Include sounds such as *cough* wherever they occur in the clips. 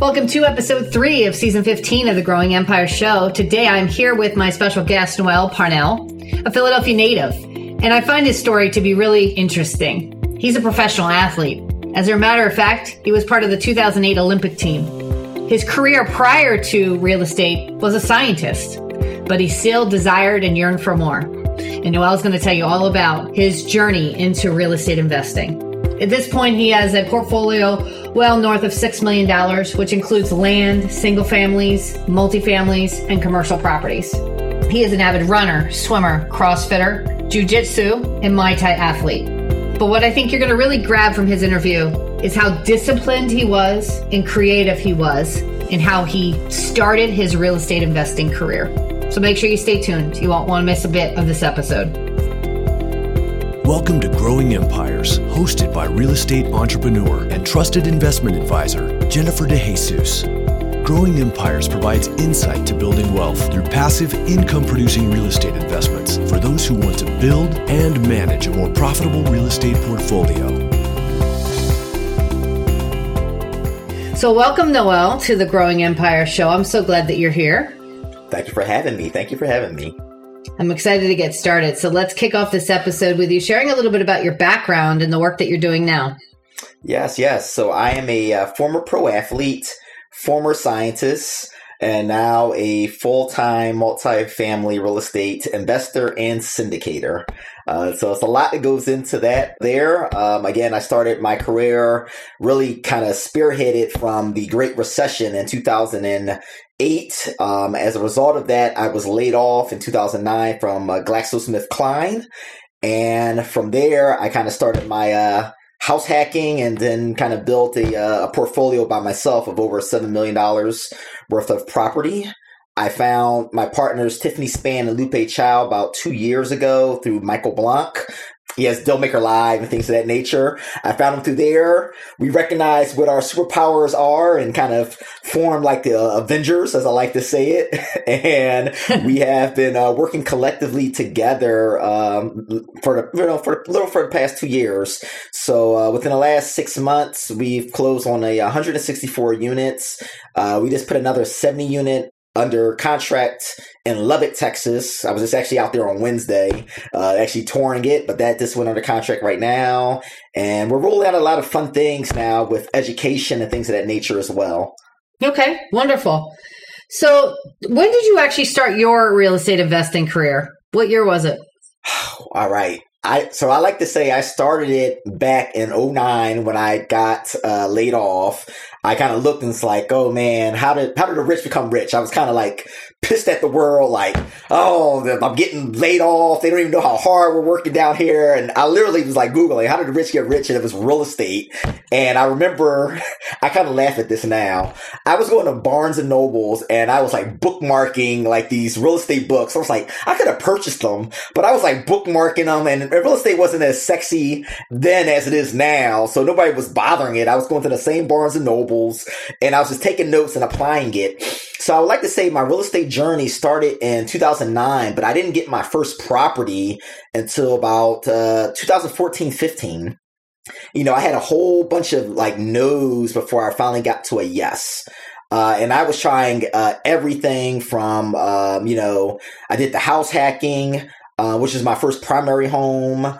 Welcome to episode three of season 15 of the Growing Empire Show. Today I'm here with my special guest, Noel Parnell, a Philadelphia native, and I find his story to be really interesting. He's a professional athlete. As a matter of fact, he was part of the 2008 Olympic team. His career prior to real estate was a scientist, but he still desired and yearned for more. And Noel's going to tell you all about his journey into real estate investing. At this point, he has a portfolio well north of $6 million, which includes land, single families, multifamilies, and commercial properties. He is an avid runner, swimmer, crossfitter, jujitsu, and Muay Thai athlete. But what I think you're going to really grab from his interview is how disciplined he was and creative he was, and how he started his real estate investing career. So make sure you stay tuned. You won't want to miss a bit of this episode. Welcome to Growing Empires, hosted by real estate entrepreneur and trusted investment advisor, Jennifer DeJesus. Growing Empires provides insight to building wealth through passive income producing real estate investments for those who want to build and manage a more profitable real estate portfolio. So, welcome, Noel, to the Growing Empire Show. I'm so glad that you're here. Thank you for having me. Thank you for having me. I'm excited to get started. So let's kick off this episode with you sharing a little bit about your background and the work that you're doing now. Yes, yes. So I am a uh, former pro athlete, former scientist, and now a full-time multi-family real estate investor and syndicator. Uh, so it's a lot that goes into that there. Um, again, I started my career really kind of spearheaded from the Great Recession in 2008. Um, as a result of that, I was laid off in 2009 from uh, GlaxoSmithKline. And from there, I kind of started my uh, house hacking and then kind of built a, uh, a portfolio by myself of over $7 million worth of property. I found my partners Tiffany Span and Lupe Chow about two years ago through Michael Blank. He has Dealmaker Live and things of that nature. I found him through there. We recognize what our superpowers are and kind of form like the Avengers, as I like to say it. *laughs* and *laughs* we have been uh, working collectively together um, for the you know for a little for the past two years. So uh, within the last six months, we've closed on a 164 units. Uh, we just put another 70 unit under contract in Lubbock, Texas. I was just actually out there on Wednesday, uh, actually touring it, but that just went under contract right now. And we're rolling out a lot of fun things now with education and things of that nature as well. Okay, wonderful. So, when did you actually start your real estate investing career? What year was it? *sighs* All right. I so I like to say I started it back in 09 when I got uh, laid off. I kind of looked and it's like, oh man, how did how did the rich become rich? I was kind of like pissed at the world, like, oh, I'm getting laid off. They don't even know how hard we're working down here. And I literally was like googling how did the rich get rich, and it was real estate. And I remember, *laughs* I kind of laugh at this now. I was going to Barnes and Nobles and I was like bookmarking like these real estate books. I was like, I could have purchased them, but I was like bookmarking them, and real estate wasn't as sexy then as it is now, so nobody was bothering it. I was going to the same Barnes and Nobles and I was just taking notes and applying it. So I would like to say my real estate journey started in 2009, but I didn't get my first property until about uh, 2014, 15. You know, I had a whole bunch of like no's before I finally got to a yes. Uh, and I was trying uh, everything from, um, you know, I did the house hacking, uh, which is my first primary home.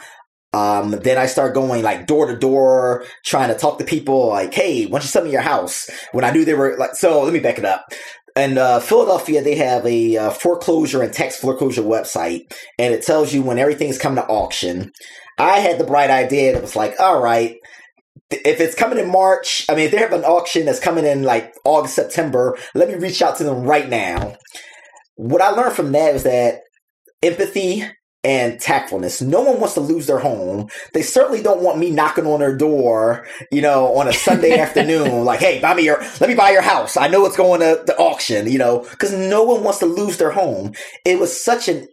Um, then I start going like door to door, trying to talk to people like, Hey, why don't you sell me your house? When I knew they were like, so let me back it up. In uh, Philadelphia, they have a uh, foreclosure and tax foreclosure website, and it tells you when everything's coming to auction. I had the bright idea that was like, all right, if it's coming in March, I mean, if they have an auction that's coming in like August, September, let me reach out to them right now. What I learned from that was that empathy and tactfulness. No one wants to lose their home. They certainly don't want me knocking on their door, you know, on a Sunday *laughs* afternoon, like, hey, buy me your, let me buy your house. I know it's going to the auction, you know, because no one wants to lose their home. It was such an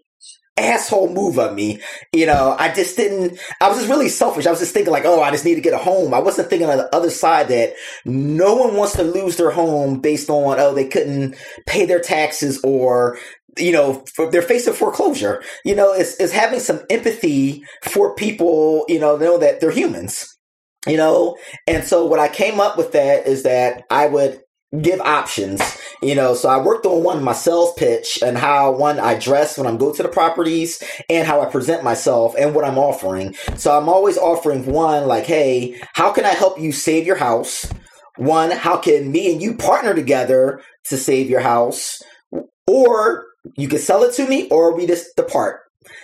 asshole move of me. You know, I just didn't, I was just really selfish. I was just thinking like, oh, I just need to get a home. I wasn't thinking on the other side that no one wants to lose their home based on, oh, they couldn't pay their taxes or you know, they're facing foreclosure. You know, it's, it's having some empathy for people, you know, know that they're humans, you know? And so what I came up with that is that I would give options. You know, so I worked on one my sales pitch and how one I dress when I'm go to the properties and how I present myself and what I'm offering. So I'm always offering one like, hey, how can I help you save your house? One, how can me and you partner together to save your house? Or you can sell it to me or we just depart.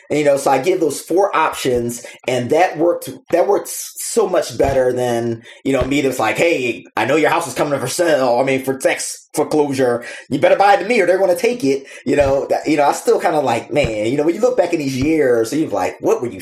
And, you know, so I give those four options and that worked, that worked so much better than, you know, me that's like, Hey, I know your house is coming for sale. I mean, for tax foreclosure, you better buy it to me or they're going to take it. You know, that, you know, I still kind of like, man, you know, when you look back in these years, you're like, what were you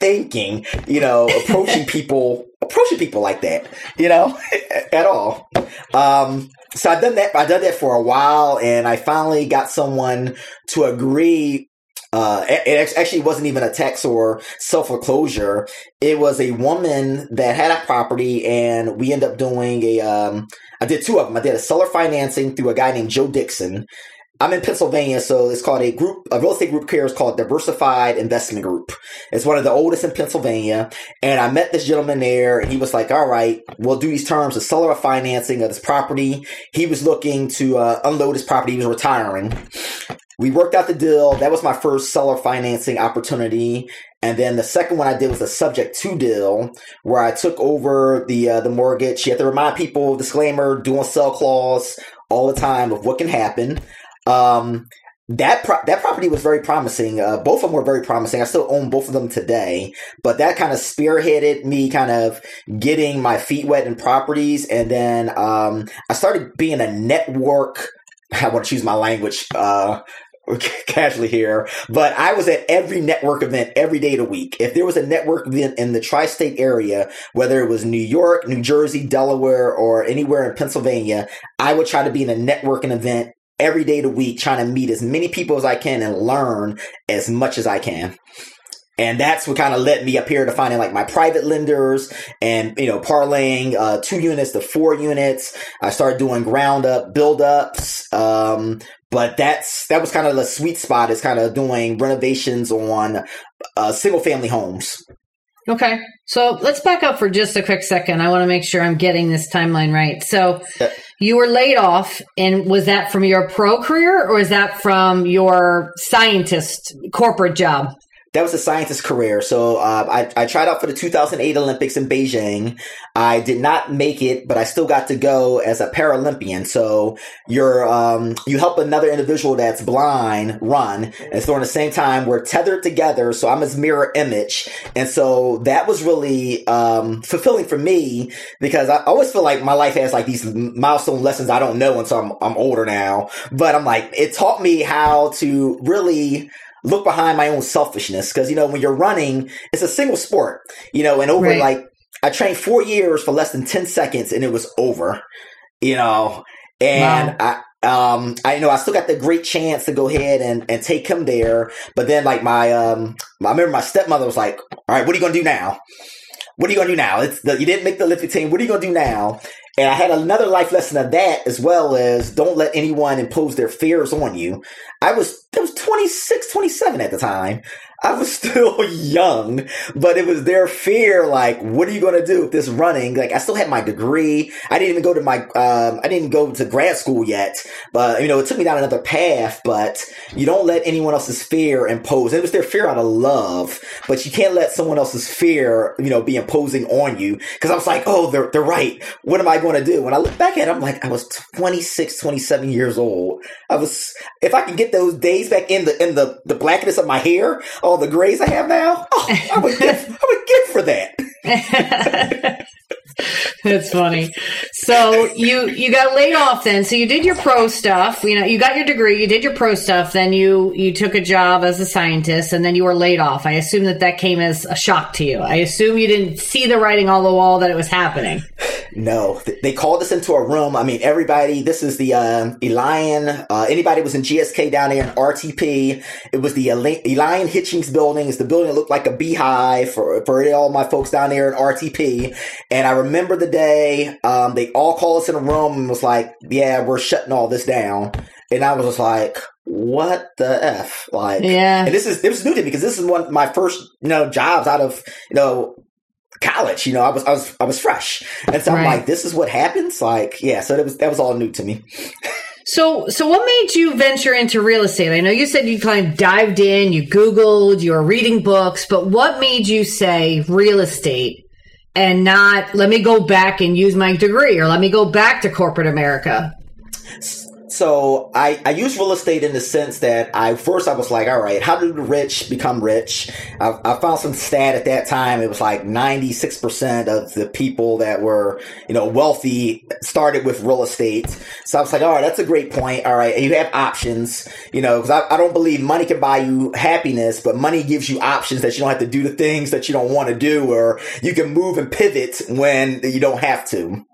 thinking, you know, *laughs* approaching people, approaching people like that, you know, *laughs* at all. Um, so I've done that. I done that for a while, and I finally got someone to agree uh, it actually wasn't even a tax or self foreclosure. It was a woman that had a property, and we ended up doing a. Um, I did two of them. I did a seller financing through a guy named Joe Dixon. I'm in Pennsylvania, so it's called a group, a real estate group here is called Diversified Investment Group. It's one of the oldest in Pennsylvania. And I met this gentleman there and he was like, all right, we'll do these terms, the seller of financing of this property. He was looking to uh, unload his property. He was retiring we worked out the deal. That was my first seller financing opportunity. And then the second one I did was a subject to deal where I took over the uh, the mortgage. You have to remind people, disclaimer, due on sale clause all the time of what can happen. Um, that pro- that property was very promising. Uh, both of them were very promising. I still own both of them today, but that kind of spearheaded me kind of getting my feet wet in properties, and then um, I started being a network *laughs* I want to choose my language uh, *laughs* casually here, but I was at every network event every day of the week. If there was a network event in the tri-state area, whether it was New York, New Jersey, Delaware, or anywhere in Pennsylvania, I would try to be in a networking event every day of the week, trying to meet as many people as I can and learn as much as I can. And that's what kind of led me up here to finding like my private lenders and, you know, parlaying, uh, two units to four units. I started doing ground up build ups. Um, but that's, that was kind of the sweet spot is kind of doing renovations on, uh, single family homes. Okay. So let's back up for just a quick second. I want to make sure I'm getting this timeline right. So you were laid off and was that from your pro career or is that from your scientist corporate job? That was a scientist career. So uh, I, I tried out for the 2008 Olympics in Beijing. I did not make it, but I still got to go as a Paralympian. So you're um, you help another individual that's blind run, and so at the same time we're tethered together. So I'm his mirror image, and so that was really um, fulfilling for me because I always feel like my life has like these milestone lessons I don't know until I'm I'm older now. But I'm like it taught me how to really look behind my own selfishness. Cause, you know, when you're running, it's a single sport, you know, and over right. like, I trained four years for less than 10 seconds and it was over, you know, and wow. I, um, I know I still got the great chance to go ahead and, and take him there. But then like my, um, I remember my stepmother was like, all right, what are you going to do now? What are you going to do now? It's the, you didn't make the Olympic team. What are you going to do now? And I had another life lesson of that as well as don't let anyone impose their fears on you. I was, I was 26, 27 at the time. I was *laughs* still young, but it was their fear. Like, what are you going to do with this running? Like, I still had my degree. I didn't even go to my, um, I didn't go to grad school yet, but you know, it took me down another path, but you don't let anyone else's fear impose. It was their fear out of love, but you can't let someone else's fear, you know, be imposing on you. Cause I was like, oh, they're, they're right. What am I going to do? When I look back at it, I'm like, I was 26, 27 years old. I was, if I can get those days back in the, in the, the blackness of my hair, all the grays I have now, oh, I would give, *laughs* I would give for that. *laughs* That's funny. So you you got laid off then. So you did your pro stuff. You know, you got your degree. You did your pro stuff. Then you you took a job as a scientist, and then you were laid off. I assume that that came as a shock to you. I assume you didn't see the writing on the wall that it was happening. No, they called us into a room. I mean, everybody. This is the uh, Elion. Uh, anybody was in GSK down there in RTP. It was the Elion Hitchings building. It's the building that looked like a beehive for for all my folks down there in RTP. And I remember the day um, they all called us in a room and was like, "Yeah, we're shutting all this down." And I was just like, "What the f?" Like, yeah. And this is it was new to me because this is one of my first you know jobs out of you know college. You know, I was, I was, I was fresh. And so I'm like, this is what happens. Like, yeah. So that was, that was all new to me. So, so what made you venture into real estate? I know you said you kind of dived in, you Googled, you were reading books, but what made you say real estate and not let me go back and use my degree or let me go back to corporate America? So I, I use real estate in the sense that I first I was like, all right, how do the rich become rich? I, I found some stat at that time. It was like 96% of the people that were, you know, wealthy started with real estate. So I was like, all right, that's a great point. All right. You have options, you know, cause I, I don't believe money can buy you happiness, but money gives you options that you don't have to do the things that you don't want to do, or you can move and pivot when you don't have to.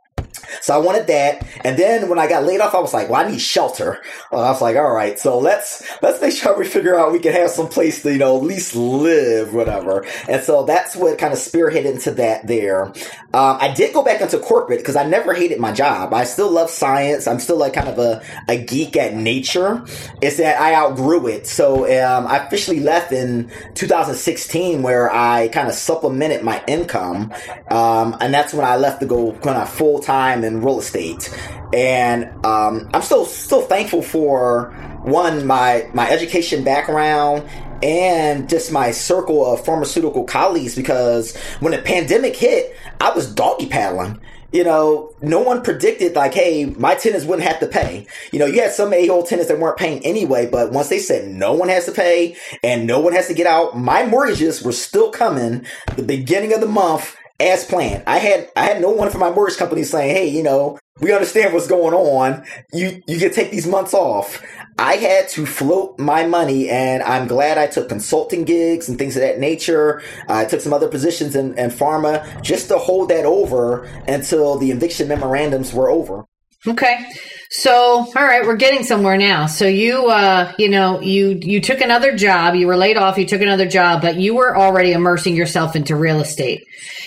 So I wanted that. And then when I got laid off, I was like, well, I need shelter. Uh, I was like, all right, so let's, let's make sure we figure out we can have some place to, you know, at least live, whatever. And so that's what kind of spearheaded into that there. Um, I did go back into corporate because I never hated my job. I still love science. I'm still like kind of a, a geek at nature. It's that I outgrew it. So, um, I officially left in 2016 where I kind of supplemented my income. Um, and that's when I left to go kind of full time in real estate. And um, I'm still still thankful for one my my education background and just my circle of pharmaceutical colleagues because when the pandemic hit, I was doggy paddling. You know, no one predicted like, hey, my tenants wouldn't have to pay. You know, you had some a-hole tenants that weren't paying anyway, but once they said no one has to pay and no one has to get out, my mortgages were still coming the beginning of the month as planned. I had I had no one from my mortgage company saying, "Hey, you know, we understand what's going on. You you can take these months off." I had to float my money, and I'm glad I took consulting gigs and things of that nature. I took some other positions in, in pharma just to hold that over until the eviction memorandums were over. Okay. So, all right, we're getting somewhere now. So you, uh, you know, you, you took another job, you were laid off, you took another job, but you were already immersing yourself into real estate.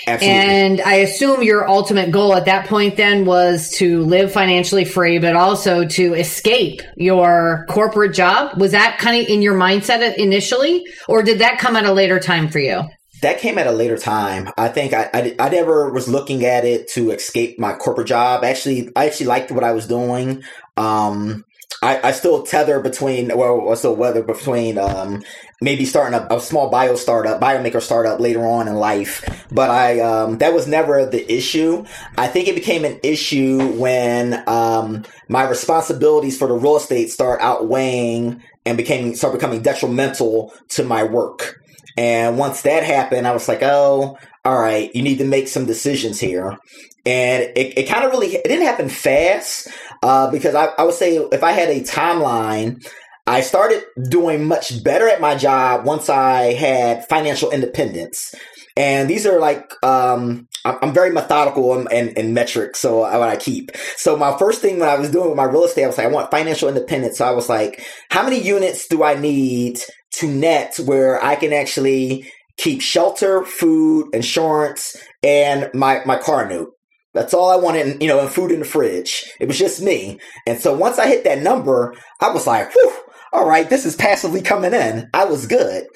Absolutely. And I assume your ultimate goal at that point then was to live financially free, but also to escape your corporate job. Was that kind of in your mindset initially, or did that come at a later time for you? That came at a later time. I think I, I, I never was looking at it to escape my corporate job. Actually, I actually liked what I was doing. Um, I, I still tether between, well, I still weather between, um, maybe starting a, a small bio startup, biomarker startup later on in life. But I, um, that was never the issue. I think it became an issue when, um, my responsibilities for the real estate start outweighing and became, start becoming detrimental to my work. And once that happened, I was like, oh, all right, you need to make some decisions here. And it, it kind of really, it didn't happen fast, uh, because I, I would say if I had a timeline, I started doing much better at my job once I had financial independence. And these are like, um, I'm very methodical and, and, and metric, so I, what I keep. So my first thing when I was doing with my real estate, I was like, I want financial independence. So I was like, how many units do I need to net where I can actually keep shelter, food, insurance, and my, my car note? That's all I wanted, you know, and food in the fridge. It was just me. And so once I hit that number, I was like, whew, all right, this is passively coming in. I was good.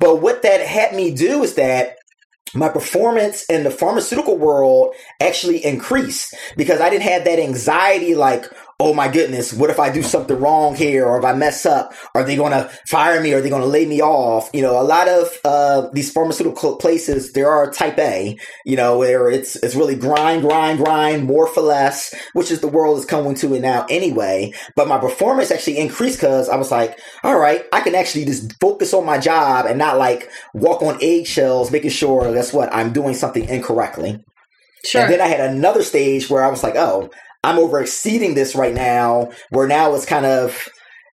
But what that had me do is that my performance in the pharmaceutical world actually increased because I didn't have that anxiety like, oh my goodness, what if I do something wrong here or if I mess up? Are they going to fire me? Are they going to lay me off? You know, a lot of uh, these pharmaceutical places, there are type A, you know, where it's it's really grind, grind, grind, more for less, which is the world is coming to it now anyway. But my performance actually increased because I was like, all right, I can actually just focus on my job and not like walk on eggshells, making sure that's what I'm doing something incorrectly. Sure. And then I had another stage where I was like, oh, I'm over exceeding this right now, where now it's kind of,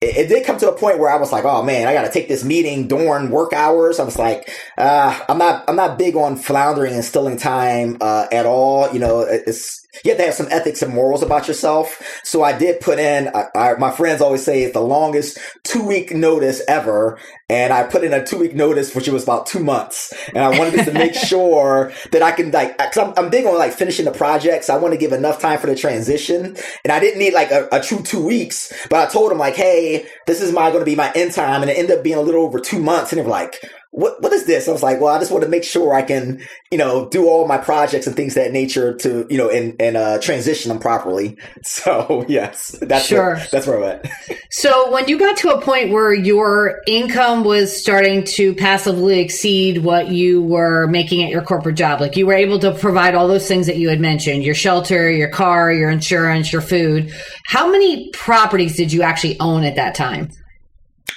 it, it did come to a point where I was like, oh man, I got to take this meeting during work hours. I was like, uh, I'm not, I'm not big on floundering and stealing time, uh, at all. You know, it's, you have to have some ethics and morals about yourself. So I did put in, I, I, my friends always say it's the longest two week notice ever. And I put in a two week notice, which was about two months. And I wanted to make *laughs* sure that I can like, cause I'm, I'm big on like finishing the projects. I want to give enough time for the transition. And I didn't need like a, a true two weeks, but I told them like, Hey, this is my, going to be my end time. And it ended up being a little over two months. And they were like, what what is this? I was like, well, I just want to make sure I can, you know, do all my projects and things of that nature to, you know, and and uh, transition them properly. *laughs* So yes, that's sure. Where, that's where I'm at. so when you got to a point where your income was starting to passively exceed what you were making at your corporate job, like you were able to provide all those things that you had mentioned, your shelter, your car, your insurance, your food. How many properties did you actually own at that time?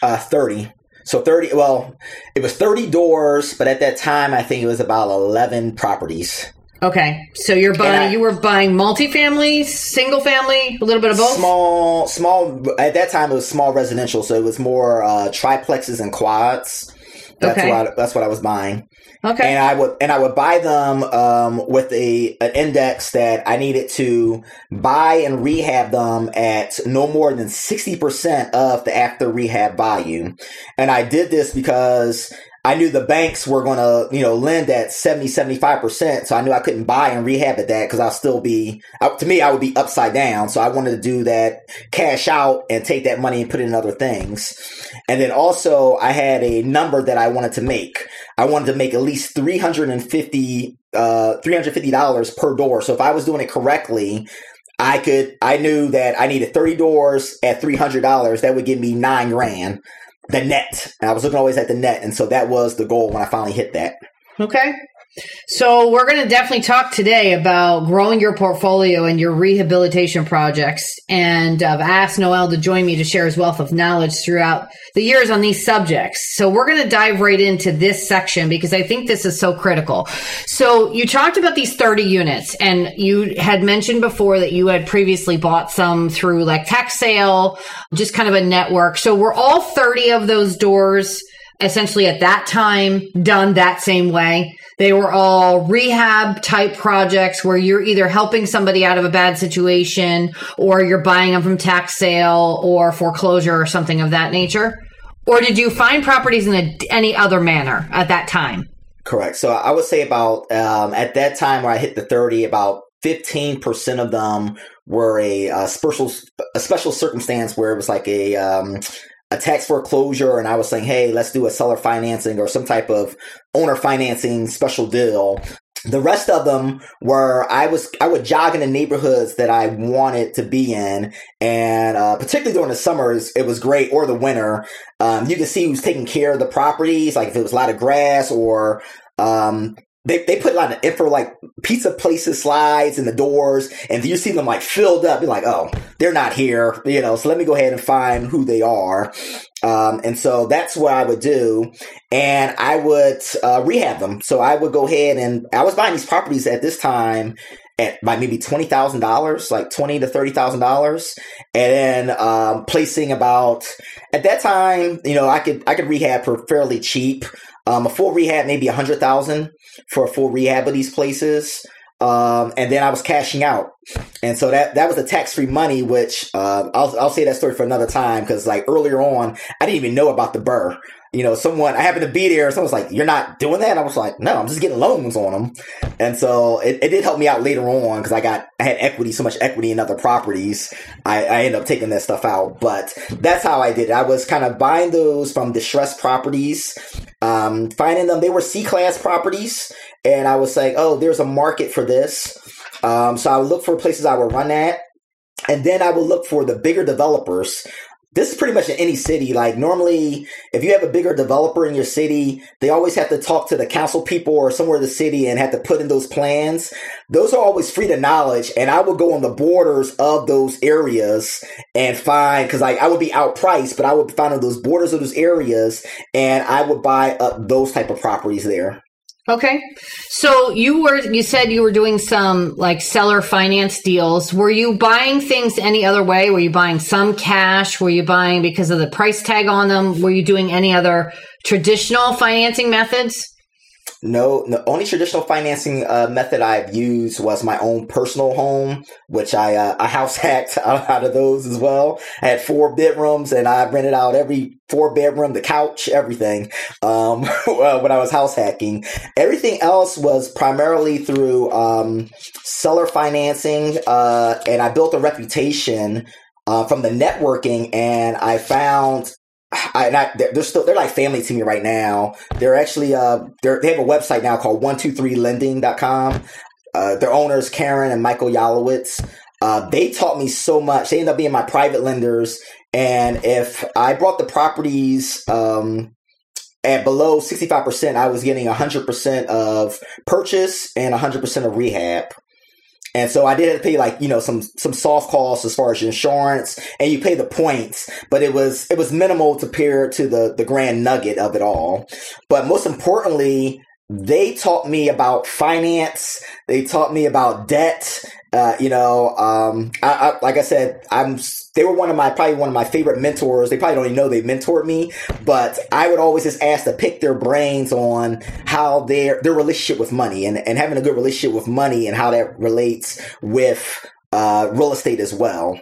Uh, thirty. So 30, well, it was 30 doors, but at that time, I think it was about 11 properties. Okay. So you're buying, I, you were buying multifamily, single family, a little bit of both? Small, small, at that time, it was small residential. So it was more uh, triplexes and quads. That's okay. what I, that's what I was buying. Okay. And I would and I would buy them um, with a an index that I needed to buy and rehab them at no more than sixty percent of the after rehab value. And I did this because I knew the banks were going to, you know, lend at 70, 75%. So I knew I couldn't buy and rehab at that because I'll still be, to me, I would be upside down. So I wanted to do that cash out and take that money and put it in other things. And then also I had a number that I wanted to make. I wanted to make at least 350, uh, $350 per door. So if I was doing it correctly, I could, I knew that I needed 30 doors at $300. That would give me nine grand the net. And I was looking always at the net. And so that was the goal when I finally hit that. Okay. So we're going to definitely talk today about growing your portfolio and your rehabilitation projects. And I've asked Noel to join me to share his wealth of knowledge throughout the years on these subjects. So we're going to dive right into this section because I think this is so critical. So you talked about these 30 units and you had mentioned before that you had previously bought some through like tax sale, just kind of a network. So were all 30 of those doors essentially at that time done that same way? They were all rehab type projects where you're either helping somebody out of a bad situation or you're buying them from tax sale or foreclosure or something of that nature. Or did you find properties in a, any other manner at that time? Correct. So I would say about um, at that time where I hit the 30, about 15% of them were a, a, special a special circumstance where it was like a um, a tax foreclosure and I was saying, hey, let's do a seller financing or some type of owner financing special deal. The rest of them were I was I would jog in the neighborhoods that I wanted to be in, and uh, particularly during the summers, it was great or the winter. Um, you can see who's taking care of the properties, like if it was a lot of grass or um, they, they put a lot of info like pizza places slides in the doors and you see them like filled up. You're like oh they're not here you know so let me go ahead and find who they are. Um, and so that's what i would do and i would uh, rehab them. So i would go ahead and i was buying these properties at this time at by maybe twenty thousand dollars, like twenty to thirty thousand dollars, and then um, placing about at that time, you know, I could I could rehab for fairly cheap. Um, a full rehab, maybe a hundred thousand for full rehab of these places. Um, and then I was cashing out, and so that that was the tax free money. Which uh, I'll I'll say that story for another time because like earlier on, I didn't even know about the BRRRR you know, someone, I happened to be there, someone's like, you're not doing that? I was like, no, I'm just getting loans on them. And so it, it did help me out later on because I got, I had equity, so much equity in other properties. I, I ended up taking that stuff out, but that's how I did it. I was kind of buying those from distressed properties, um, finding them. They were C class properties. And I was like, oh, there's a market for this. Um, so I would look for places I would run at. And then I would look for the bigger developers this is pretty much in any city. Like normally, if you have a bigger developer in your city, they always have to talk to the council people or somewhere in the city and have to put in those plans. Those are always free to knowledge. And I would go on the borders of those areas and find, cause like I would be outpriced, but I would find on those borders of those areas and I would buy up those type of properties there. Okay. So you were you said you were doing some like seller finance deals. Were you buying things any other way? Were you buying some cash? Were you buying because of the price tag on them? Were you doing any other traditional financing methods? No, the only traditional financing uh, method I've used was my own personal home, which I uh, I house hacked *laughs* out of those as well. I had four bedrooms, and I rented out every four bedroom, the couch, everything. Um, *laughs* when I was house hacking, everything else was primarily through um, seller financing, uh, and I built a reputation uh, from the networking, and I found I, I, they're still they're like family to me right now. They're actually uh they they have a website now called one two three lending.com. Uh, their owners Karen and Michael Yalowitz. Uh, they taught me so much. They ended up being my private lenders, and if I brought the properties um, at below sixty five percent, I was getting hundred percent of purchase and hundred percent of rehab. And so I did have to pay like, you know, some, some soft costs as far as insurance and you pay the points, but it was, it was minimal to pair to the, the grand nugget of it all. But most importantly, they taught me about finance. They taught me about debt. Uh, you know, um, I, I, like I said, I'm, they were one of my, probably one of my favorite mentors. They probably don't even know they mentored me, but I would always just ask to pick their brains on how their, their relationship with money and, and having a good relationship with money and how that relates with, uh, real estate as well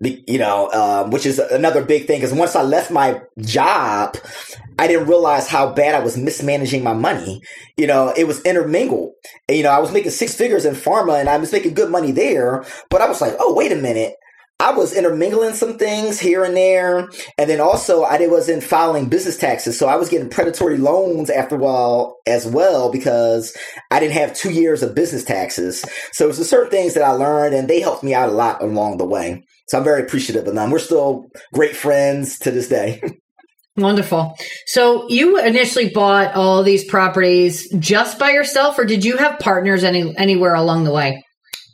you know, um, which is another big thing. Because once I left my job, I didn't realize how bad I was mismanaging my money. You know, it was intermingled. And, you know, I was making six figures in pharma and I was making good money there, but I was like, oh, wait a minute. I was intermingling some things here and there. And then also I did wasn't filing business taxes. So I was getting predatory loans after a while as well because I didn't have two years of business taxes. So it's certain things that I learned and they helped me out a lot along the way. So I'm very appreciative of them. We're still great friends to this day. *laughs* Wonderful. So you initially bought all these properties just by yourself, or did you have partners any anywhere along the way?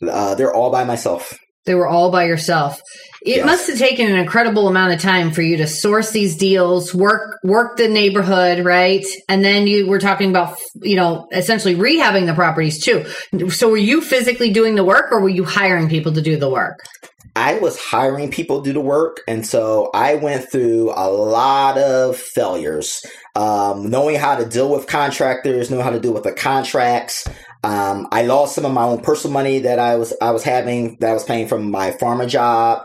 Uh, they're all by myself. They were all by yourself. It yes. must have taken an incredible amount of time for you to source these deals, work work the neighborhood, right? And then you were talking about, you know, essentially rehabbing the properties too. So were you physically doing the work or were you hiring people to do the work? I was hiring people to do the work. And so I went through a lot of failures, um, knowing how to deal with contractors, knowing how to deal with the contracts. Um, I lost some of my own personal money that I was, I was having, that I was paying from my pharma job.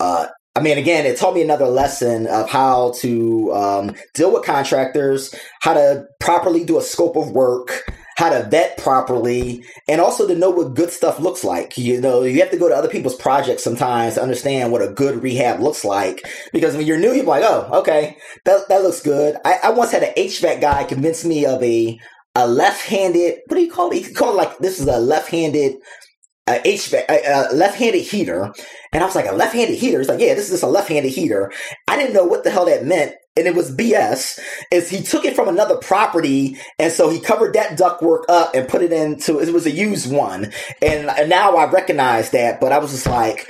Uh, I mean, again, it taught me another lesson of how to um, deal with contractors, how to properly do a scope of work, how to vet properly, and also to know what good stuff looks like. You know, you have to go to other people's projects sometimes to understand what a good rehab looks like. Because when you're new, you're like, oh, okay, that, that looks good. I, I once had an HVAC guy convince me of a a left-handed, what do you call it? You call it like this is a left-handed a HVAC, left-handed heater. And I was like, a left-handed heater? It's like, yeah, this is just a left-handed heater. I didn't know what the hell that meant. And it was BS. Is he took it from another property. And so he covered that ductwork up and put it into, it was a used one. And, and now I recognize that, but I was just like,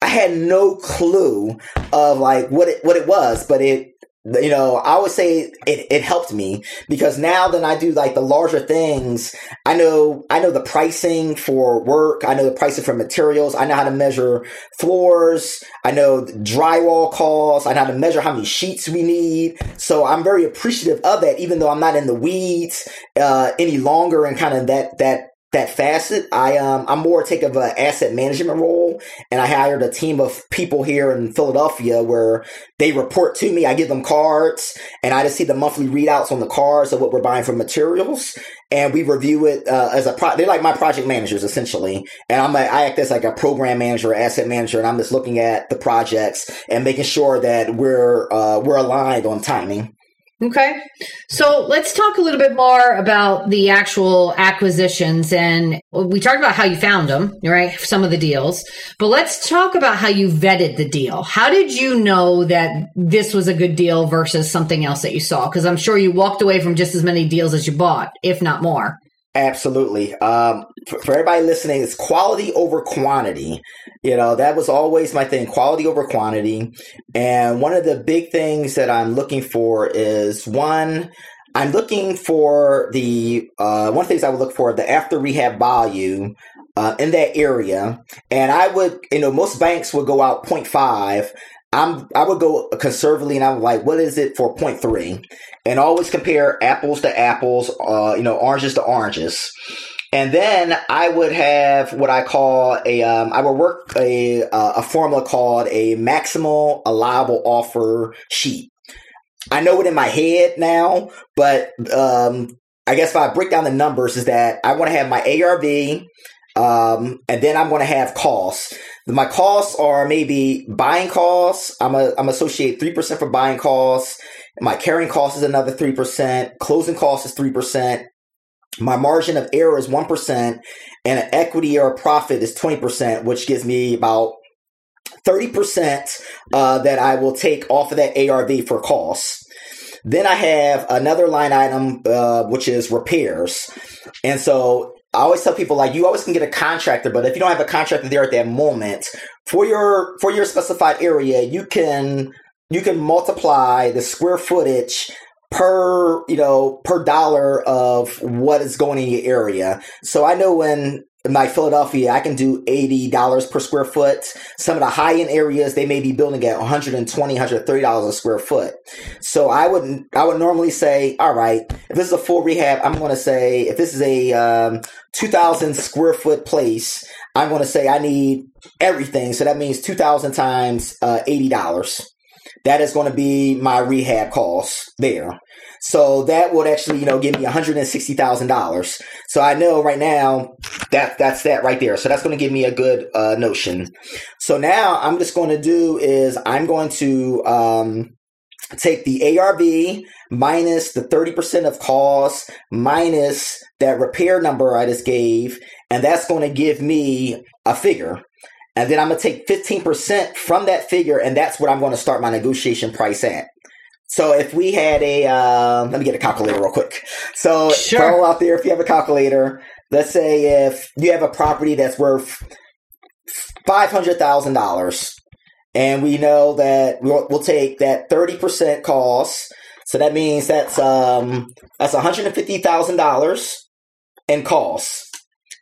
I had no clue of like what it, what it was, but it, you know, I would say it, it helped me because now then I do like the larger things. I know, I know the pricing for work. I know the pricing for materials. I know how to measure floors. I know drywall costs. I know how to measure how many sheets we need. So I'm very appreciative of that, even though I'm not in the weeds, uh, any longer and kind of that, that that facet. I um I'm more take of an asset management role, and I hired a team of people here in Philadelphia where they report to me. I give them cards, and I just see the monthly readouts on the cards of what we're buying for materials, and we review it uh, as a pro. They're like my project managers essentially, and I'm a, I act as like a program manager, asset manager, and I'm just looking at the projects and making sure that we're uh, we're aligned on timing. Okay. So let's talk a little bit more about the actual acquisitions. And we talked about how you found them, right? Some of the deals. But let's talk about how you vetted the deal. How did you know that this was a good deal versus something else that you saw? Because I'm sure you walked away from just as many deals as you bought, if not more. Absolutely. Um, for, for, everybody listening, it's quality over quantity. You know, that was always my thing quality over quantity. And one of the big things that I'm looking for is one, I'm looking for the, uh, one of the things I would look for, the after rehab value uh, in that area. And I would, you know, most banks would go out 0.5. I'm I would go conservatively and I'm like, what is it for 0.3? And always compare apples to apples, uh, you know, oranges to oranges. And then I would have what I call a, um, I would work a, uh, a formula called a maximal allowable offer sheet. I know it in my head now, but, um, I guess if I break down the numbers is that I want to have my ARV, Um, and then I'm going to have costs. My costs are maybe buying costs. I'm a, I'm associate 3% for buying costs. My carrying cost is another 3%. Closing cost is 3%. My margin of error is 1% and an equity or a profit is 20%, which gives me about 30% uh, that I will take off of that ARV for costs. Then I have another line item, uh, which is repairs. And so I always tell people like you always can get a contractor, but if you don't have a contractor there at that moment for your for your specified area, you can you can multiply the square footage per you know per dollar of what is going in your area. So I know when my Philadelphia, I can do $80 per square foot. Some of the high end areas, they may be building at $120, $130 a square foot. So I would, I would normally say, all right, if this is a full rehab, I'm going to say, if this is a, um, 2000 square foot place, I'm going to say I need everything. So that means 2000 times, uh, $80. That is going to be my rehab cost there. So that would actually, you know, give me $160,000. So I know right now that that's that right there. So that's going to give me a good uh, notion. So now I'm just going to do is I'm going to um, take the ARV minus the 30% of cost minus that repair number I just gave, and that's going to give me a figure. And then I'm going to take 15% from that figure, and that's what I'm going to start my negotiation price at. So if we had a, uh, let me get a calculator real quick. So sure. out there, if you have a calculator, let's say if you have a property that's worth five hundred thousand dollars, and we know that we'll, we'll take that thirty percent cost. So that means that's um that's one hundred and fifty thousand dollars in costs.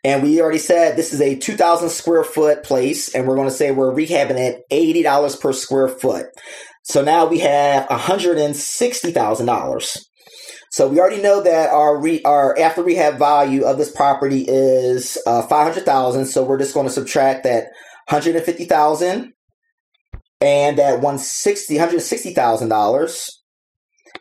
And we already said this is a 2,000 square foot place, and we're going to say we're rehabbing it $80 per square foot. So now we have $160,000. So we already know that our re, our after rehab value of this property is uh, 500,000. So we're just going to subtract that 150,000 and that 160 $160,000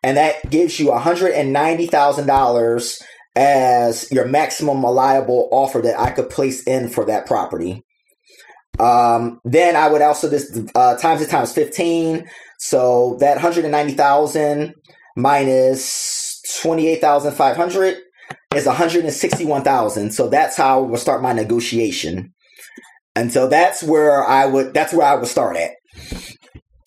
and that gives you $190,000 as your maximum allowable offer that I could place in for that property. Um, then I would also just uh, times it times 15. So that 190,000 minus 28,500 is 161,000. So that's how I will start my negotiation. And so that's where I would, that's where I would start at.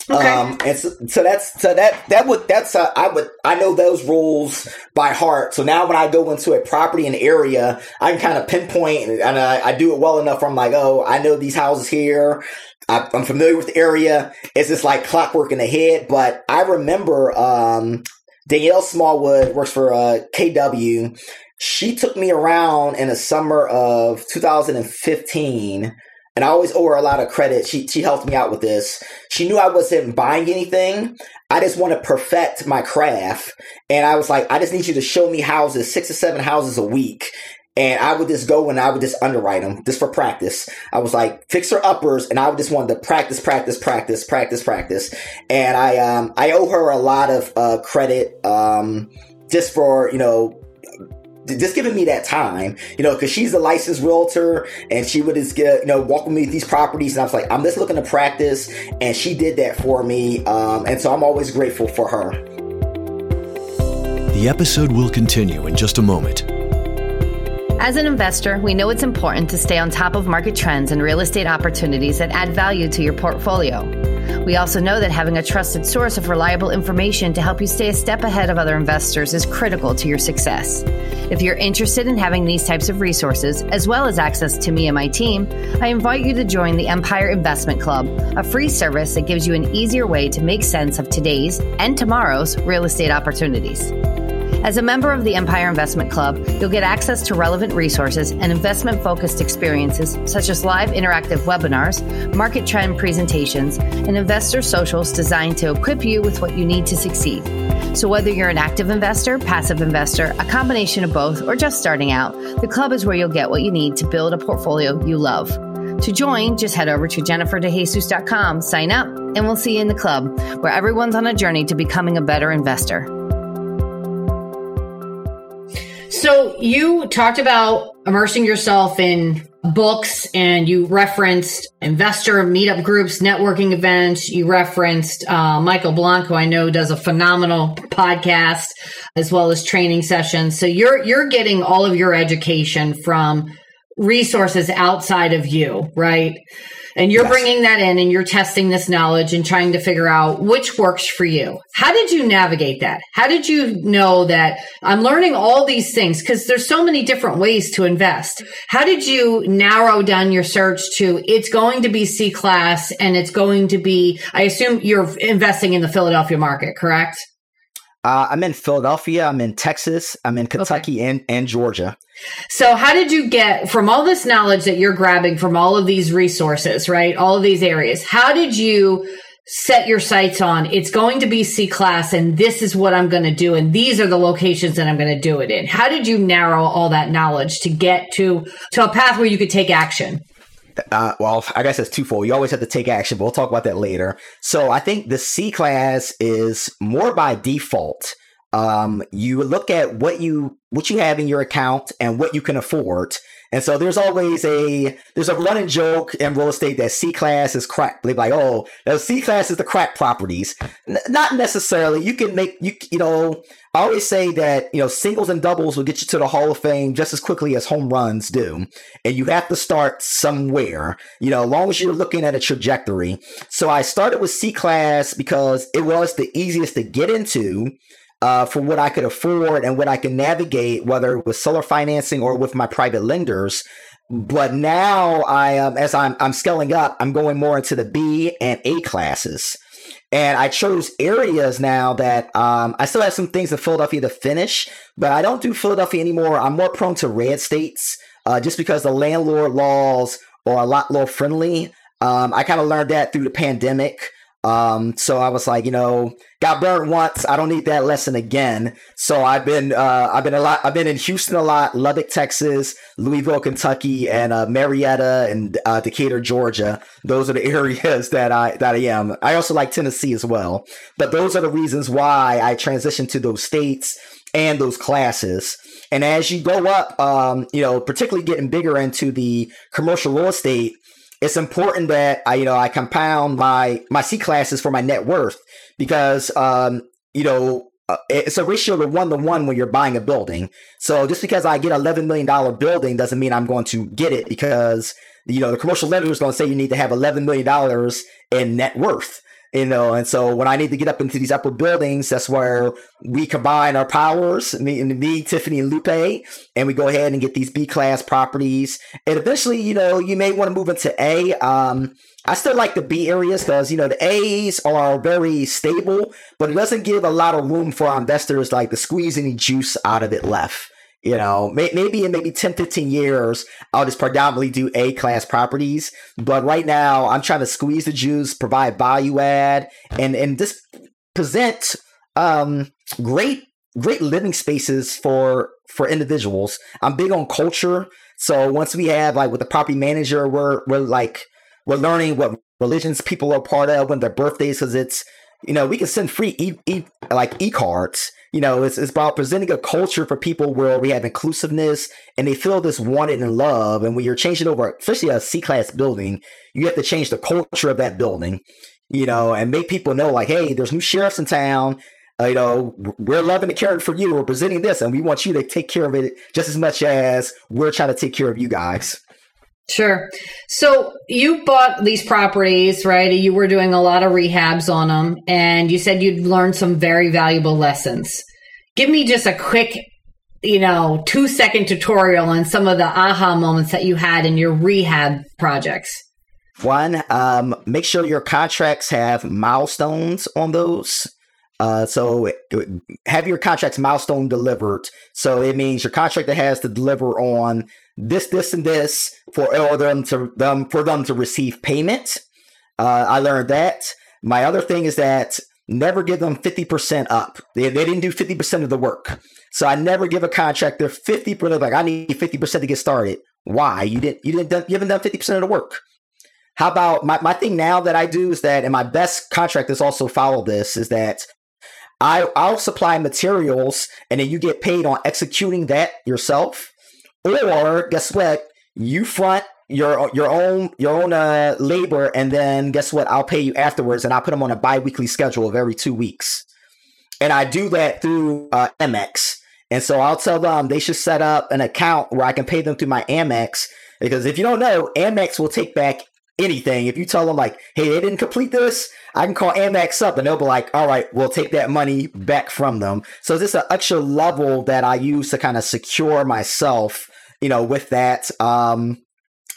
Okay. Um, and so, so, that's so that that would that's uh, I would I know those rules by heart. So now when I go into a property and area, I can kind of pinpoint and, I, I, do it well enough. I'm like, oh, I know these houses here. I, am familiar with the area. It's just like clockwork in the head. But I remember um, Danielle Smallwood works for uh, KW. She took me around in the summer of 2015 and I always owe her a lot of credit. She she helped me out with this. She knew I wasn't buying anything. I just want to perfect my craft. And I was like, I just need you to show me houses, six or seven houses a week. And I would just go and I would just underwrite them just for practice. I was like fixer uppers and I would just want to practice, practice, practice, practice, practice. And I, um, I owe her a lot of, uh, credit, um, just for, you know, just giving me that time, you know, because she's a licensed realtor and she would just get, you know, walk with me these properties. And I was like, I'm just looking to practice. And she did that for me. Um, and so I'm always grateful for her. The episode will continue in just a moment. As an investor, we know it's important to stay on top of market trends and real estate opportunities that add value to your portfolio. We also know that having a trusted source of reliable information to help you stay a step ahead of other investors is critical to your success. If you're interested in having these types of resources, as well as access to me and my team, I invite you to join the Empire Investment Club, a free service that gives you an easier way to make sense of today's and tomorrow's real estate opportunities. As a member of the Empire Investment Club, you'll get access to relevant resources and investment focused experiences such as live interactive webinars, market trend presentations, and investor socials designed to equip you with what you need to succeed. So, whether you're an active investor, passive investor, a combination of both, or just starting out, the club is where you'll get what you need to build a portfolio you love. To join, just head over to jenniferdejesus.com, sign up, and we'll see you in the club, where everyone's on a journey to becoming a better investor. So you talked about immersing yourself in books and you referenced investor meetup groups, networking events. You referenced uh, Michael Blanco. I know does a phenomenal podcast as well as training sessions. So you're you're getting all of your education from resources outside of you, right? And you're yes. bringing that in and you're testing this knowledge and trying to figure out which works for you. How did you navigate that? How did you know that I'm learning all these things? Because there's so many different ways to invest. How did you narrow down your search to it's going to be C class and it's going to be, I assume you're investing in the Philadelphia market, correct? Uh, I'm in Philadelphia. I'm in Texas. I'm in Kentucky okay. and, and Georgia. So, how did you get from all this knowledge that you're grabbing from all of these resources, right? All of these areas. How did you set your sights on it's going to be C class and this is what I'm going to do and these are the locations that I'm going to do it in. How did you narrow all that knowledge to get to to a path where you could take action? Uh, well, I guess it's twofold. You always have to take action, but we'll talk about that later. So I think the C class is more by default. Um, you look at what you what you have in your account and what you can afford, and so there's always a there's a running joke in real estate that C class is crack. They're like, oh, C class is the crack properties. N- not necessarily. You can make you you know. I always say that you know singles and doubles will get you to the Hall of Fame just as quickly as home runs do, and you have to start somewhere. You know, as long as you're looking at a trajectory. So I started with C class because it was the easiest to get into uh, for what I could afford and what I can navigate, whether with seller financing or with my private lenders. But now I, um, as I'm, I'm scaling up, I'm going more into the B and A classes. And I chose areas now that um, I still have some things in Philadelphia to finish, but I don't do Philadelphia anymore. I'm more prone to red states uh, just because the landlord laws are a lot more friendly. Um, I kind of learned that through the pandemic. Um, so I was like, you know, got burned once. I don't need that lesson again. So I've been, uh, I've been a lot, I've been in Houston a lot, Lubbock, Texas, Louisville, Kentucky, and, uh, Marietta and, uh, Decatur, Georgia. Those are the *laughs* areas that I, that I am. I also like Tennessee as well, but those are the reasons why I transitioned to those states and those classes. And as you go up, um, you know, particularly getting bigger into the commercial real estate, it's important that I, you know, I compound my my C classes for my net worth because, um, you know, uh, it's a ratio of one to one when you're buying a building. So just because I get eleven million dollar building doesn't mean I'm going to get it because you know the commercial lender is going to say you need to have eleven million dollars in net worth you know and so when i need to get up into these upper buildings that's where we combine our powers me and me tiffany and lupe and we go ahead and get these b class properties and eventually you know you may want to move into a um I still like the B areas because you know the A's are very stable, but it doesn't give a lot of room for our investors like to squeeze any juice out of it left. You know, may, maybe in maybe 10, 15 years, I'll just predominantly do A class properties. But right now, I'm trying to squeeze the juice, provide value add, and and just present um, great great living spaces for for individuals. I'm big on culture, so once we have like with the property manager, we're we're like we're learning what religions people are part of when their birthdays, because it's you know we can send free e, e like e cards you know, it's, it's about presenting a culture for people where we have inclusiveness and they feel this wanted and love. And when you're changing over, especially a C class building, you have to change the culture of that building, you know, and make people know like, hey, there's new sheriffs in town. Uh, you know, we're loving and caring for you. We're presenting this, and we want you to take care of it just as much as we're trying to take care of you guys. Sure. So you bought these properties, right? You were doing a lot of rehabs on them, and you said you'd learned some very valuable lessons. Give me just a quick, you know, two second tutorial on some of the aha moments that you had in your rehab projects. One, um, make sure your contracts have milestones on those. Uh, so have your contracts milestone delivered. So it means your contractor has to deliver on this, this, and this for them to them for them to receive payment. Uh, I learned that. My other thing is that never give them 50% up. They, they didn't do 50% of the work. So I never give a contractor 50% like I need 50% to get started. Why? You didn't you didn't you haven't done 50% of the work. How about my, my thing now that I do is that and my best contractors also follow this is that I, I'll supply materials and then you get paid on executing that yourself. Or guess what? you front your your own your own uh, labor, and then guess what? I'll pay you afterwards, and I'll put them on a biweekly schedule of every two weeks, and I do that through uh, Amex. And so I'll tell them they should set up an account where I can pay them through my Amex. Because if you don't know, Amex will take back anything. If you tell them like, "Hey, they didn't complete this," I can call Amex up and they'll be like, "All right, we'll take that money back from them." So this is an extra level that I use to kind of secure myself, you know, with that. Um,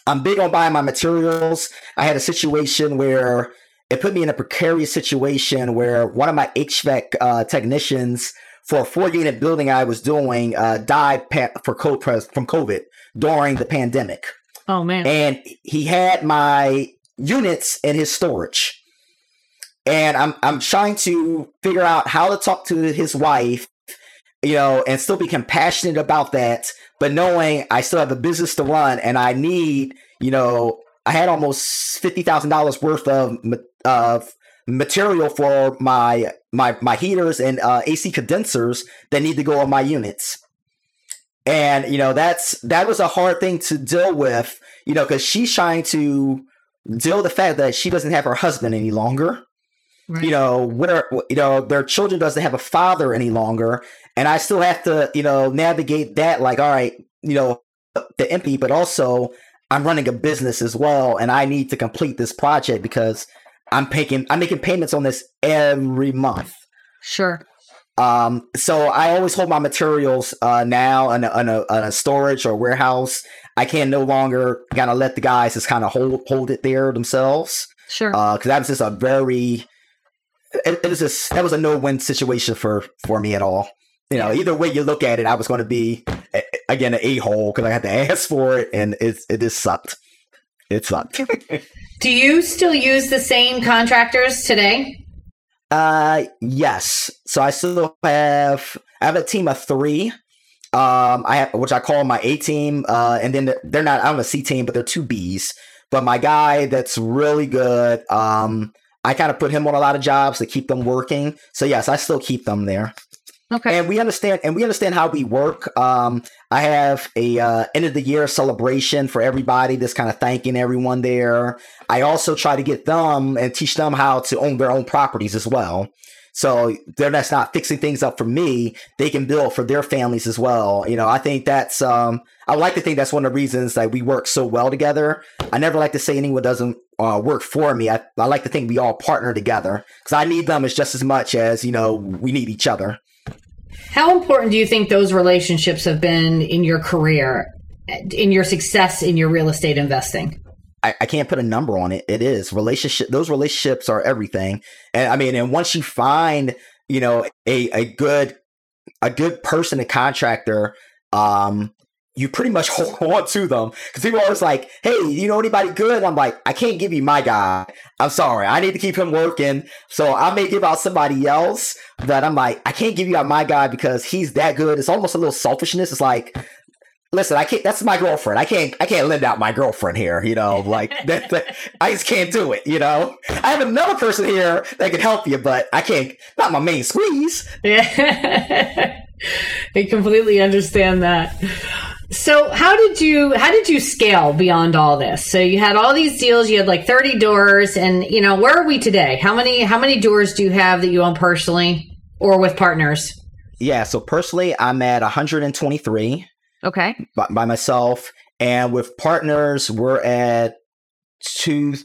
I'm big on buying my materials. I had a situation where it put me in a precarious situation where one of my HVAC uh, technicians for a four unit building I was doing uh, died for COVID, from COVID during the pandemic. Oh man! And he had my units in his storage, and I'm I'm trying to figure out how to talk to his wife, you know, and still be compassionate about that, but knowing I still have a business to run and I need, you know, I had almost fifty thousand dollars worth of of material for my my my heaters and uh, AC condensers that need to go on my units. And you know that's that was a hard thing to deal with, you know, because she's trying to deal with the fact that she doesn't have her husband any longer. Right. You know, where you know their children doesn't have a father any longer, and I still have to you know navigate that. Like, all right, you know, the empty, but also I'm running a business as well, and I need to complete this project because I'm paying I'm making payments on this every month. Sure. Um, so I always hold my materials uh, now in a, in, a, in a storage or warehouse. I can no longer kind of let the guys just kind of hold hold it there themselves. Sure. Because uh, that was just a very it, it was just that was a no win situation for for me at all. You know, either way you look at it, I was going to be again an a hole because I had to *laughs* ask for it, and it it just sucked. It sucked. *laughs* Do you still use the same contractors today? Uh, yes. So I still have I have a team of three. Um, I have which I call my A team. Uh, and then they're not. I'm a C team, but they're two Bs. But my guy that's really good. Um, I kind of put him on a lot of jobs to keep them working. So yes, I still keep them there. Okay. And we understand and we understand how we work. Um, I have a uh, end of the year celebration for everybody that's kind of thanking everyone there. I also try to get them and teach them how to own their own properties as well. So they're that's not fixing things up for me. They can build for their families as well. You know, I think that's um I like to think that's one of the reasons that we work so well together. I never like to say anyone doesn't uh, work for me. I, I like to think we all partner together because I need them as just as much as you know we need each other. How important do you think those relationships have been in your career, in your success in your real estate investing? I, I, can't put a number on it. It is relationship. Those relationships are everything. And I mean, and once you find, you know, a, a good, a good person, a contractor, um, you pretty much *laughs* hold on to them because people are always like, "Hey, you know anybody good?" I'm like, "I can't give you my guy. I'm sorry. I need to keep him working. So I may give out somebody else that I'm like, I can't give you out my guy because he's that good. It's almost a little selfishness. It's like, listen, I can't. That's my girlfriend. I can't. I can't lend out my girlfriend here. You know, *laughs* like *laughs* that, that, I just can't do it. You know, I have another person here that can help you, but I can't. Not my main squeeze. Yeah, *laughs* I completely understand that. So how did you how did you scale beyond all this? So you had all these deals, you had like 30 doors and you know, where are we today? How many how many doors do you have that you own personally or with partners? Yeah, so personally I'm at 123. Okay. By, by myself and with partners we're at 2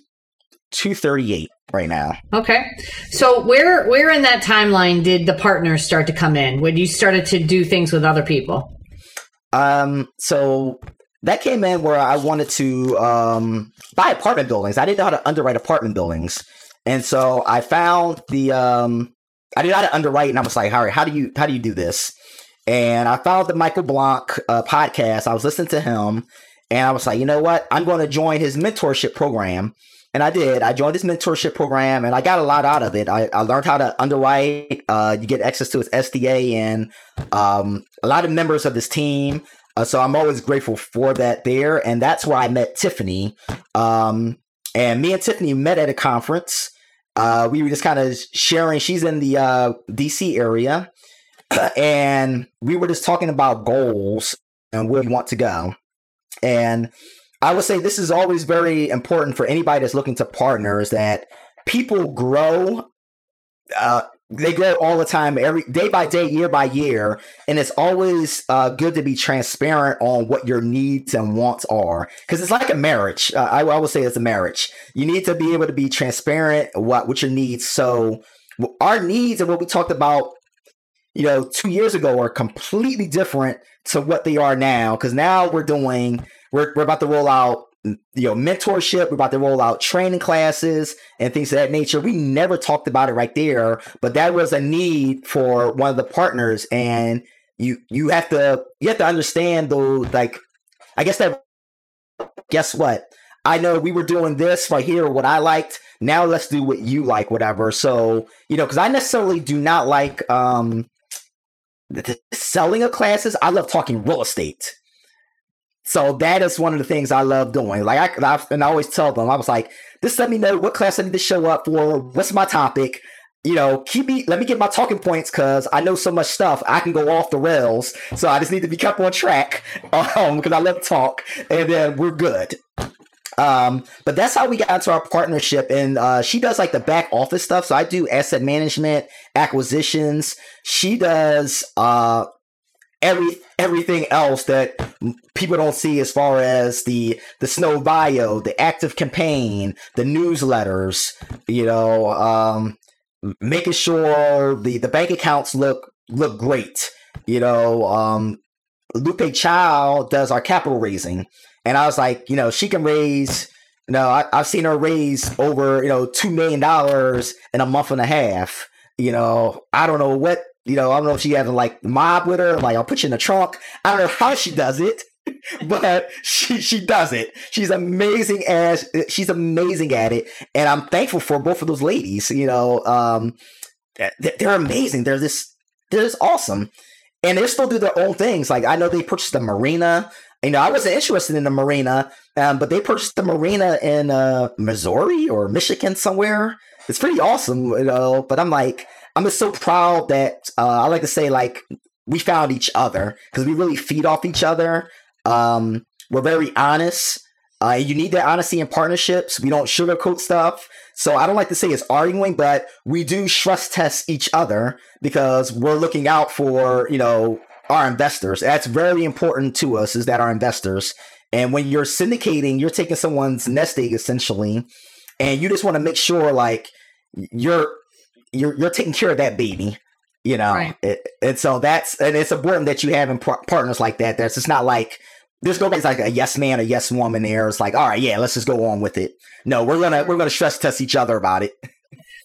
238 right now. Okay. So where where in that timeline did the partners start to come in when you started to do things with other people? Um, so that came in where I wanted to um, buy apartment buildings. I didn't know how to underwrite apartment buildings, and so I found the um, I didn't know how to underwrite, and I was like, "All right, how do you how do you do this?" And I found the Michael Blank uh, podcast. I was listening to him, and I was like, "You know what? I'm going to join his mentorship program." And I did. I joined this mentorship program, and I got a lot out of it. I, I learned how to underwrite. Uh, you get access to its SDA and um, a lot of members of this team. Uh, so I'm always grateful for that there. And that's where I met Tiffany. Um, and me and Tiffany met at a conference. Uh, we were just kind of sharing. She's in the uh, DC area, *clears throat* and we were just talking about goals and where we want to go. And I would say this is always very important for anybody that's looking to partner is that people grow uh, they grow all the time, every day by day, year by year, and it's always uh, good to be transparent on what your needs and wants are, because it's like a marriage. Uh, I, I would say it's a marriage. You need to be able to be transparent what what your needs. So our needs and what we talked about, you know, two years ago are completely different to what they are now. Because now we're doing, we're we're about to roll out you know mentorship we're about to roll out training classes and things of that nature. We never talked about it right there but that was a need for one of the partners and you you have to you have to understand though like i guess that guess what? I know we were doing this right here what i liked. Now let's do what you like whatever. So you know because i necessarily do not like um selling of classes. I love talking real estate so that is one of the things I love doing. Like I, I and I always tell them, I was like, just let me know what class I need to show up for. What's my topic? You know, keep me. Let me get my talking points because I know so much stuff. I can go off the rails. So I just need to be kept on track *laughs* um, because I love talk, and then we're good. Um, but that's how we got into our partnership. And uh, she does like the back office stuff. So I do asset management, acquisitions. She does uh, every everything else that people don't see as far as the the snow bio, the active campaign, the newsletters, you know, um, making sure the the bank accounts look look great. You know, um, Lupe Chow does our capital raising, and I was like, you know, she can raise. You know, I, I've seen her raise over you know two million dollars in a month and a half. You know, I don't know what you know, I don't know if she has like mob with her, like I'll put you in the trunk. I don't know how she does it, *laughs* but she she does it. She's amazing as she's amazing at it, and I'm thankful for both of those ladies. You know, um, they're amazing. They're this they're just awesome, and they still do their own things. Like I know they purchased the marina. You know, I wasn't interested in the marina, um, but they purchased the marina in uh, Missouri or Michigan somewhere. It's pretty awesome, you know. But I'm like, I'm just so proud that uh, I like to say like we found each other because we really feed off each other. Um, we're very honest. Uh, you need that honesty in partnerships. We don't sugarcoat stuff. So I don't like to say it's arguing, but we do stress test each other because we're looking out for, you know, our investors. That's very important to us is that our investors. And when you're syndicating, you're taking someone's nest egg essentially, and you just want to make sure like you're you're you're taking care of that baby you know? Right. it, and so that's and it's important that you have par- partners like that. That's just not like there's nobody's like a yes man or yes woman there. It's like all right yeah let's just go on with it. No we're gonna we're gonna stress test each other about it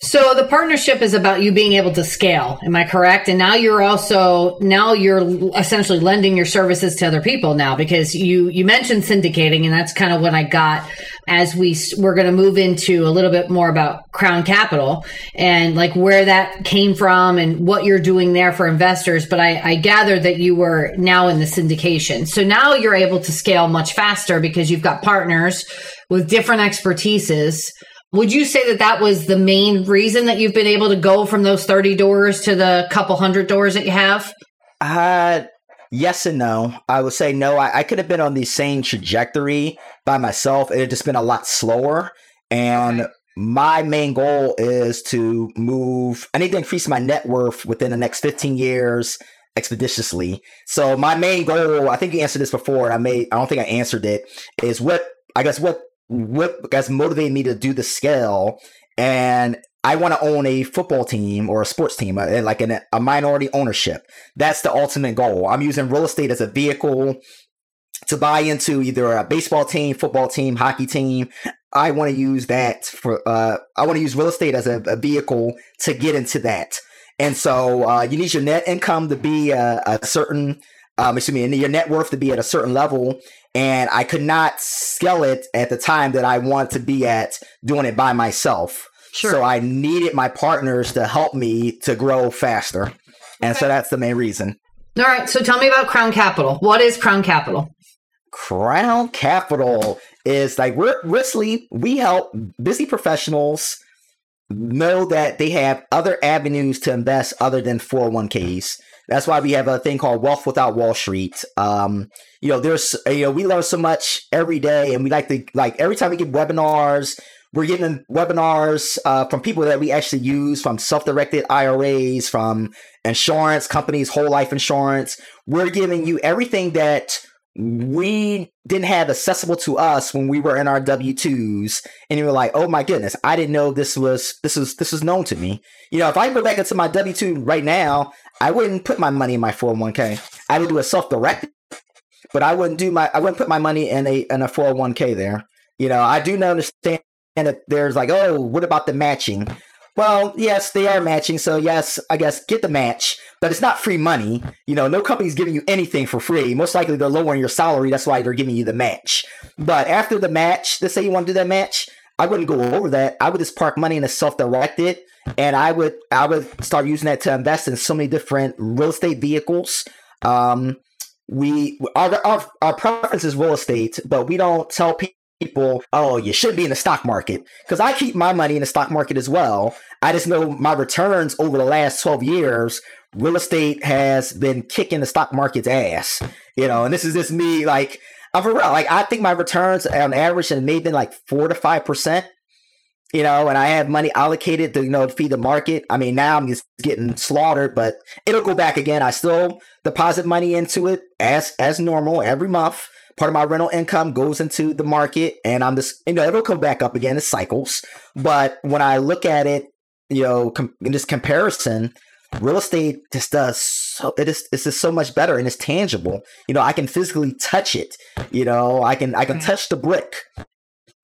So the partnership is about you being able to scale. Am I correct? And now you're also now you're essentially lending your services to other people now because you you mentioned syndicating and that's kind of what I got as we we're going to move into a little bit more about Crown Capital and like where that came from and what you're doing there for investors. But I, I gather that you were now in the syndication. So now you're able to scale much faster because you've got partners with different expertises would you say that that was the main reason that you've been able to go from those 30 doors to the couple hundred doors that you have? Uh, yes and no. I would say no. I, I could have been on the same trajectory by myself. It had just been a lot slower. And my main goal is to move, I need to increase my net worth within the next 15 years expeditiously. So my main goal, I think you answered this before. I may, I don't think I answered it, is what, I guess what what has motivated me to do the scale and I want to own a football team or a sports team, uh, like an, a minority ownership. That's the ultimate goal. I'm using real estate as a vehicle to buy into either a baseball team, football team, hockey team. I want to use that for, uh, I want to use real estate as a, a, vehicle to get into that. And so, uh, you need your net income to be a, a certain, um, excuse me, your net worth to be at a certain level and I could not scale it at the time that I want to be at doing it by myself. Sure. So I needed my partners to help me to grow faster. And okay. so that's the main reason. All right. So tell me about Crown Capital. What is Crown Capital? Crown Capital is like we're Risley, we help busy professionals know that they have other avenues to invest other than 401ks. That's why we have a thing called Wealth Without Wall Street. Um, you know, there's you know we learn so much every day, and we like to like every time we give webinars. We're getting webinars uh, from people that we actually use, from self-directed IRAs, from insurance companies, whole life insurance. We're giving you everything that we didn't have accessible to us when we were in our W twos, and you were like, "Oh my goodness, I didn't know this was this was this was known to me." You know, if I go back into my W two right now, I wouldn't put my money in my 401k. I would do a self directed, but I wouldn't do my I wouldn't put my money in a in a 401k there. You know, I do understand that there's like, oh, what about the matching? Well, yes, they are matching. So yes, I guess get the match, but it's not free money. You know, no company's giving you anything for free. Most likely they're lowering your salary. That's why they're giving you the match. But after the match, let's say you want to do that match, I wouldn't go over that. I would just park money in a self-directed and I would I would start using that to invest in so many different real estate vehicles. Um, we our, our our preference is real estate, but we don't tell people oh, you should be in the stock market. Because I keep my money in the stock market as well. I just know my returns over the last 12 years, real estate has been kicking the stock market's ass. You know, and this is just me like I'm for real. Like I think my returns on average have maybe been like four to five percent. You know, and I have money allocated to, you know, feed the market. I mean, now I'm just getting slaughtered, but it'll go back again. I still deposit money into it as as normal every month part of my rental income goes into the market and I'm just, you know, it'll come back up again. It cycles. But when I look at it, you know, com- in this comparison, real estate just does so, it is, it's just so much better and it's tangible. You know, I can physically touch it. You know, I can, I can mm-hmm. touch the brick.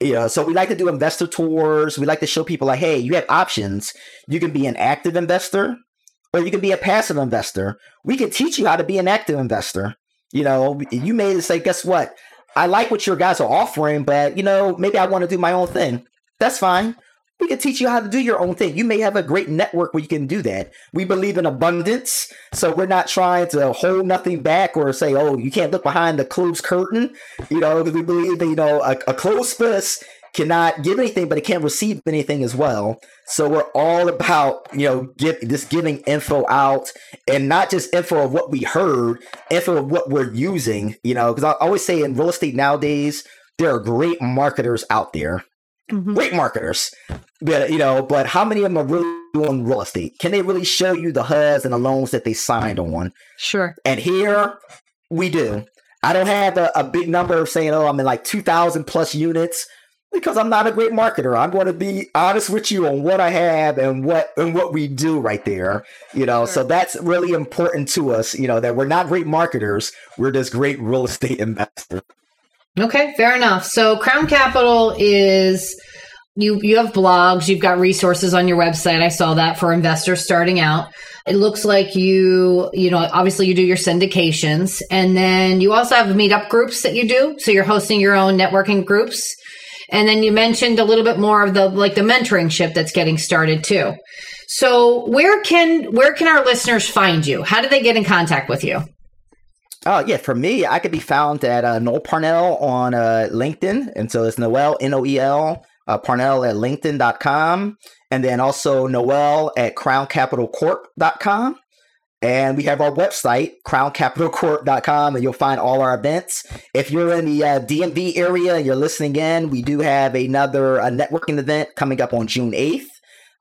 You know, so we like to do investor tours. We like to show people like, hey, you have options. You can be an active investor or you can be a passive investor. We can teach you how to be an active investor. You know, you may say, guess what? I like what your guys are offering, but you know, maybe I want to do my own thing. That's fine. We can teach you how to do your own thing. You may have a great network where you can do that. We believe in abundance, so we're not trying to hold nothing back or say, "Oh, you can't look behind the closed curtain." You know, we believe that you know a, a closed fist cannot give anything, but it can't receive anything as well. So we're all about, you know, give, just giving info out and not just info of what we heard, info of what we're using, you know, because I always say in real estate nowadays, there are great marketers out there. Mm-hmm. Great marketers. But you know, but how many of them are really doing real estate? Can they really show you the HUDs and the loans that they signed on? Sure. And here we do. I don't have a, a big number of saying, oh, I'm in like 2,000 plus units because I'm not a great marketer. I'm going to be honest with you on what I have and what and what we do right there. You know, sure. so that's really important to us. You know that we're not great marketers. We're just great real estate *laughs* investors. Okay, fair enough. So Crown Capital is you you have blogs, you've got resources on your website. I saw that for investors starting out. It looks like you, you know, obviously you do your syndications and then you also have meetup groups that you do. So you're hosting your own networking groups. And then you mentioned a little bit more of the like the mentoring ship that's getting started too. So where can where can our listeners find you? How do they get in contact with you? Oh yeah, for me, I could be found at uh, Noel Parnell on uh, LinkedIn, and so it's Noel N O E L uh, Parnell at LinkedIn.com, and then also Noel at CrownCapitalCorp.com. And we have our website, crowncapitalcorp.com, and you'll find all our events. If you're in the uh, DMV area and you're listening in, we do have another uh, networking event coming up on June 8th.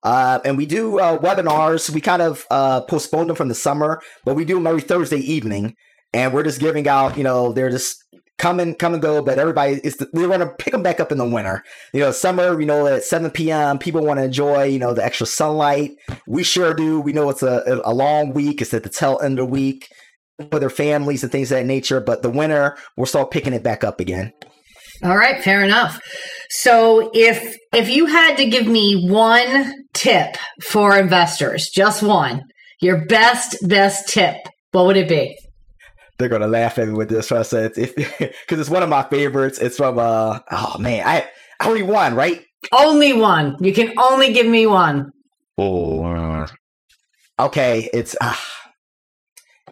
Uh, and we do uh, webinars. We kind of uh, postponed them from the summer, but we do them every Thursday evening. And we're just giving out, you know, they're just come and come and go, but everybody is the, we're going to pick them back up in the winter. You know, summer, you know, at 7 p.m., people want to enjoy, you know, the extra sunlight. We sure do. We know it's a, a long week. It's at the tail end of the week for their families and things of that nature. But the winter, we'll start picking it back up again. All right, fair enough. So if if you had to give me one tip for investors, just one, your best best tip, what would it be? They're gonna laugh at me with this. So I said it's *laughs* because it's one of my favorites. It's from uh oh man, I I only one right. Only one. You can only give me one. Oh, uh, okay. It's uh,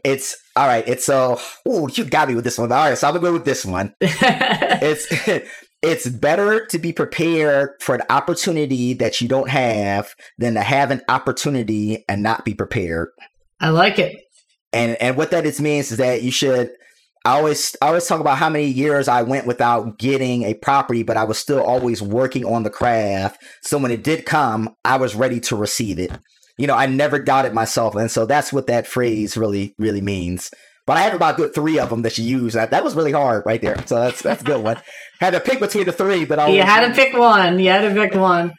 it's all right. It's so uh, oh you got me with this one. All right, so I'm gonna go with this one. *laughs* it's *laughs* it's better to be prepared for an opportunity that you don't have than to have an opportunity and not be prepared. I like it And and what that is means is that you should I always I always talk about how many years I went without getting a property, but I was still always working on the craft. So when it did come, I was ready to receive it. You know, I never doubted myself, and so that's what that phrase really really means. But I have about good three of them that she used. That, that was really hard right there. So that's that's a good one. *laughs* had to pick between the three, but I you had to pick one. You had to pick one.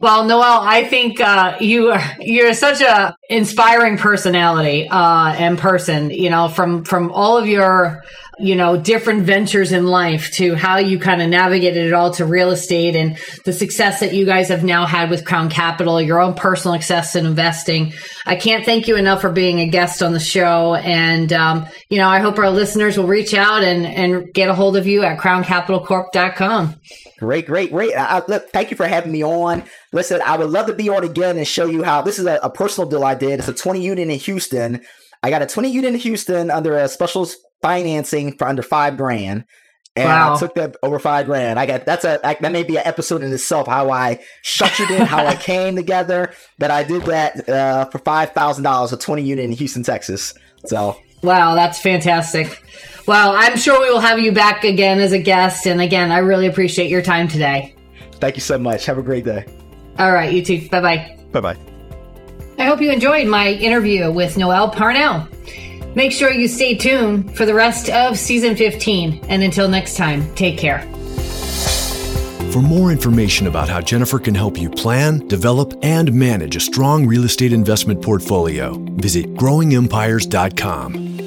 Well, Noel, I think uh, you are you're such a inspiring personality uh, and person. You know, from from all of your you know, different ventures in life to how you kind of navigated it all to real estate and the success that you guys have now had with Crown Capital, your own personal success in investing. I can't thank you enough for being a guest on the show. And, um, you know, I hope our listeners will reach out and, and get a hold of you at crowncapitalcorp.com. Great, great, great. I, look, thank you for having me on. Listen, I would love to be on again and show you how this is a, a personal deal I did. It's a 20 unit in Houston. I got a 20 unit in Houston under a special financing for under five grand. And wow. I took that over five grand. I got that's a that may be an episode in itself how I structured it, how I *laughs* came together. But I did that uh, for five thousand dollars, a twenty unit in Houston, Texas. So wow, that's fantastic. Well, I'm sure we will have you back again as a guest. And again, I really appreciate your time today. Thank you so much. Have a great day. All right, you too. Bye bye. Bye bye. I hope you enjoyed my interview with Noel Parnell. Make sure you stay tuned for the rest of season 15. And until next time, take care. For more information about how Jennifer can help you plan, develop, and manage a strong real estate investment portfolio, visit growingempires.com.